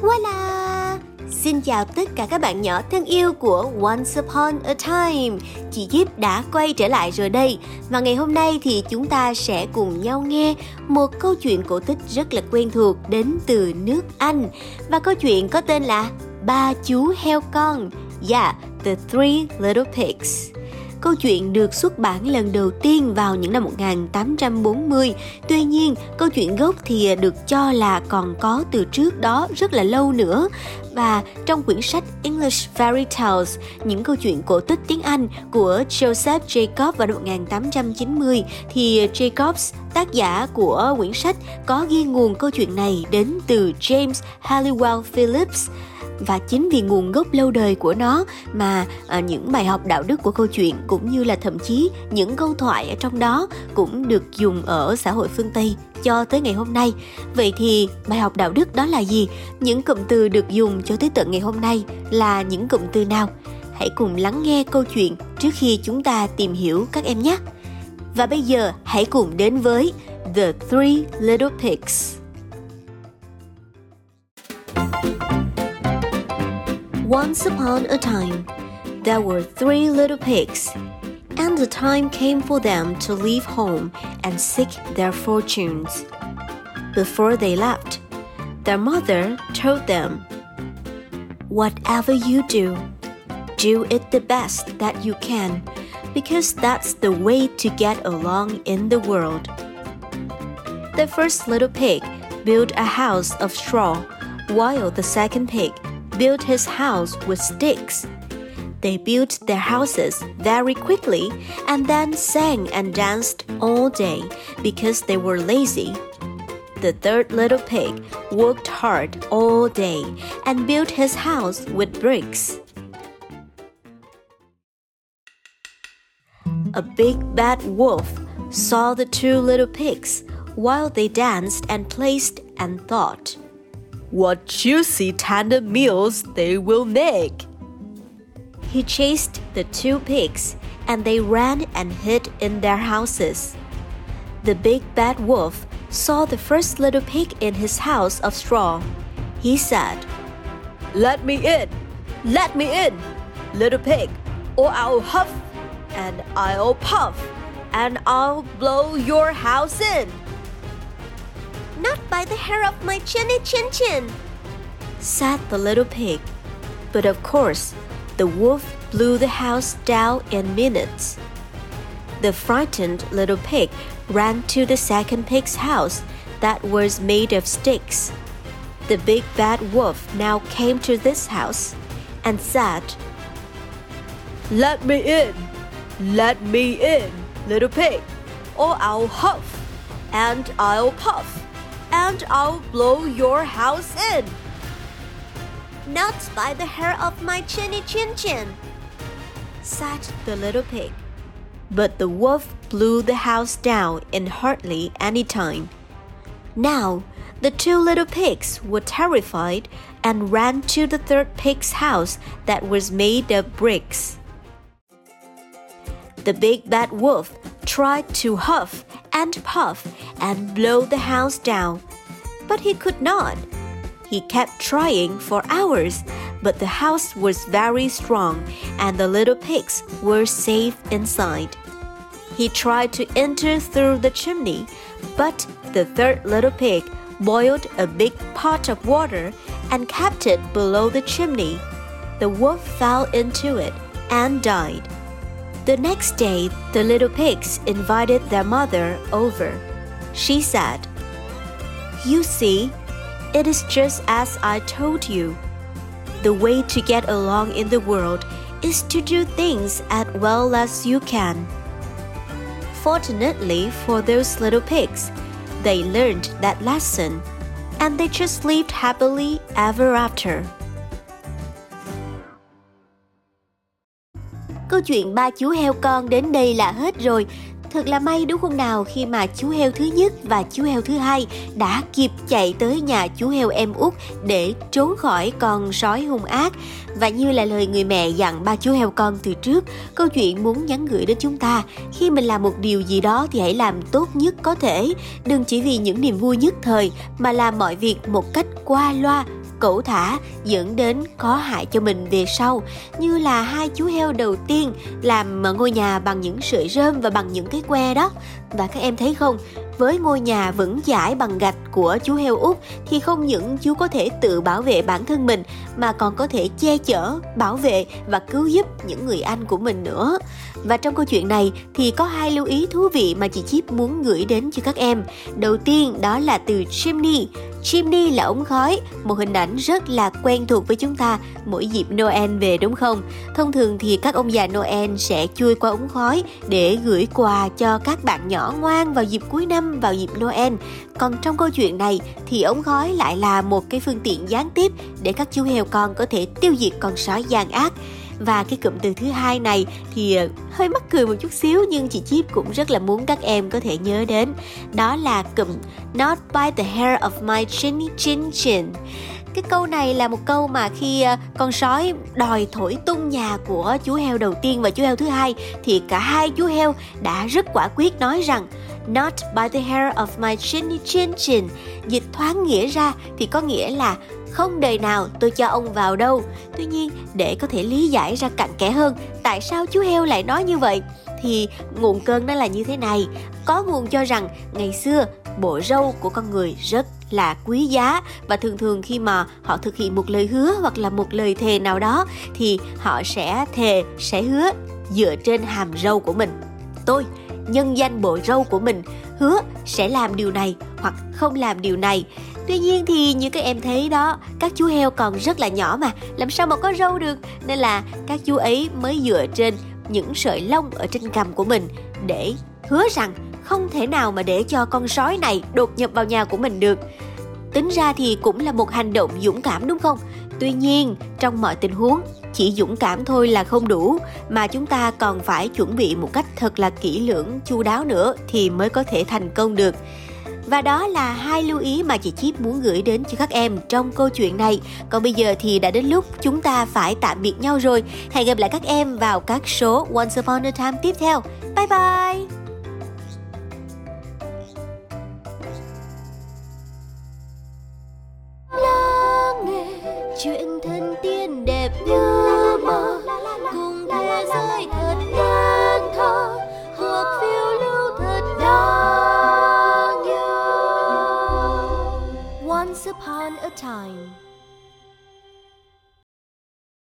Voila! Xin chào tất cả các bạn nhỏ thân yêu của Once Upon a Time. Chị Diếp đã quay trở lại rồi đây. Và ngày hôm nay thì chúng ta sẽ cùng nhau nghe một câu chuyện cổ tích rất là quen thuộc đến từ nước Anh. Và câu chuyện có tên là Ba chú heo con. Yeah, The Three Little Pigs. Câu chuyện được xuất bản lần đầu tiên vào những năm 1840. Tuy nhiên, câu chuyện gốc thì được cho là còn có từ trước đó rất là lâu nữa. Và trong quyển sách English Fairy Tales, những câu chuyện cổ tích tiếng Anh của Joseph Jacob vào năm 1890 thì Jacobs, tác giả của quyển sách có ghi nguồn câu chuyện này đến từ James Halliwell Phillips và chính vì nguồn gốc lâu đời của nó mà à, những bài học đạo đức của câu chuyện cũng như là thậm chí những câu thoại ở trong đó cũng được dùng ở xã hội phương Tây cho tới ngày hôm nay. Vậy thì bài học đạo đức đó là gì? Những cụm từ được dùng cho tới tận ngày hôm nay là những cụm từ nào? Hãy cùng lắng nghe câu chuyện trước khi chúng ta tìm hiểu các em nhé. Và bây giờ hãy cùng đến với The Three Little Pigs. Once upon a time, there were three little pigs, and the time came for them to leave home and seek their fortunes. Before they left, their mother told them, Whatever you do, do it the best that you can, because that's the way to get along in the world. The first little pig built a house of straw, while the second pig built his house with sticks. They built their houses very quickly and then sang and danced all day because they were lazy. The third little pig worked hard all day and built his house with bricks. A big bad wolf saw the two little pigs while they danced and played and thought. What juicy tender meals they will make! He chased the two pigs, and they ran and hid in their houses. The big bad wolf saw the first little pig in his house of straw. He said, Let me in! Let me in, little pig, or I'll huff and I'll puff and I'll blow your house in. Not by the hair of my chinny chin chin, said the little pig. But of course, the wolf blew the house down in minutes. The frightened little pig ran to the second pig's house that was made of sticks. The big bad wolf now came to this house and said, Let me in, let me in, little pig, or I'll huff and I'll puff and I'll blow your house in. Not by the hair of my chinny chin chin, said the little pig. But the wolf blew the house down in hardly any time. Now, the two little pigs were terrified and ran to the third pig's house that was made of bricks. The big bad wolf tried to huff and puff and blow the house down, but he could not. He kept trying for hours, but the house was very strong and the little pigs were safe inside. He tried to enter through the chimney, but the third little pig boiled a big pot of water and kept it below the chimney. The wolf fell into it and died. The next day, the little pigs invited their mother over. She said, You see, it is just as I told you. The way to get along in the world is to do things as well as you can. Fortunately for those little pigs, they learned that lesson. and they just lived happily ever after. Câu chuyện ba chú heo con đến đây là hết rồi. Thật là may đúng không nào khi mà chú heo thứ nhất và chú heo thứ hai đã kịp chạy tới nhà chú heo em út để trốn khỏi con sói hung ác. Và như là lời người mẹ dặn ba chú heo con từ trước, câu chuyện muốn nhắn gửi đến chúng ta khi mình làm một điều gì đó thì hãy làm tốt nhất có thể. Đừng chỉ vì những niềm vui nhất thời mà làm mọi việc một cách qua loa cẩu thả dẫn đến có hại cho mình về sau, như là hai chú heo đầu tiên làm ngôi nhà bằng những sợi rơm và bằng những cái que đó. Và các em thấy không, với ngôi nhà vững chãi bằng gạch của chú heo út thì không những chú có thể tự bảo vệ bản thân mình, mà còn có thể che chở, bảo vệ và cứu giúp những người anh của mình nữa. Và trong câu chuyện này thì có hai lưu ý thú vị mà chị chip muốn gửi đến cho các em. Đầu tiên đó là từ chimney chimney là ống khói, một hình ảnh rất là quen thuộc với chúng ta mỗi dịp noel về đúng không thông thường thì các ông già noel sẽ chui qua ống khói để gửi quà cho các bạn nhỏ ngoan vào dịp cuối năm, vào dịp Noel. Còn trong câu chuyện này thì ống khói lại là một cái phương tiện gián tiếp để các chú heo con có thể tiêu diệt con sói gian ác và cái cụm từ thứ hai này thì ờ, hơi mắc cười một chút xíu nhưng chị Chip cũng rất là muốn các em có thể nhớ đến đó là cụm, not by the hair of my chinny chin chin cái câu này là một câu mà khi ờ, con sói đòi thổi tung nhà của chú heo đầu tiên và chú heo thứ hai thì cả hai chú heo đã rất quả quyết nói rằng, Not by the hair of my chinny chin chin. Dịch thoáng nghĩa ra thì có nghĩa là không đời nào tôi cho ông vào đâu. Tuy nhiên, để có thể lý giải ra cặn kẽ hơn, tại sao chú heo lại nói như vậy? Thì nguồn cơn nó là như thế này. Có nguồn cho rằng ngày xưa bộ râu của con người rất là quý giá và thường thường khi mà họ thực hiện một lời hứa hoặc là một lời thề nào đó thì họ sẽ thề sẽ hứa dựa trên hàm râu của mình. Tôi nhân danh bộ râu của mình hứa sẽ làm điều này hoặc không làm điều này tuy nhiên thì như các em thấy đó, các chú heo còn rất là nhỏ mà, làm sao mà có râu được? Nên là các chú ấy mới dựa trên những sợi lông ở trên cằm của mình để hứa rằng không thể nào mà để cho con sói này đột nhập vào nhà của mình được. Tính ra thì cũng là một hành động dũng cảm đúng không? Tuy nhiên, trong mọi tình huống, chỉ dũng cảm thôi là không đủ, mà chúng ta còn phải chuẩn bị một cách thật là kỹ lưỡng, chu đáo nữa thì mới có thể thành công được và đó là hai lưu ý mà chị Chip muốn gửi đến cho các em trong câu chuyện này. Còn bây giờ thì đã đến lúc chúng ta phải tạm biệt nhau rồi. Hẹn gặp lại các em vào các số Once Upon a Time tiếp theo. Bye bye!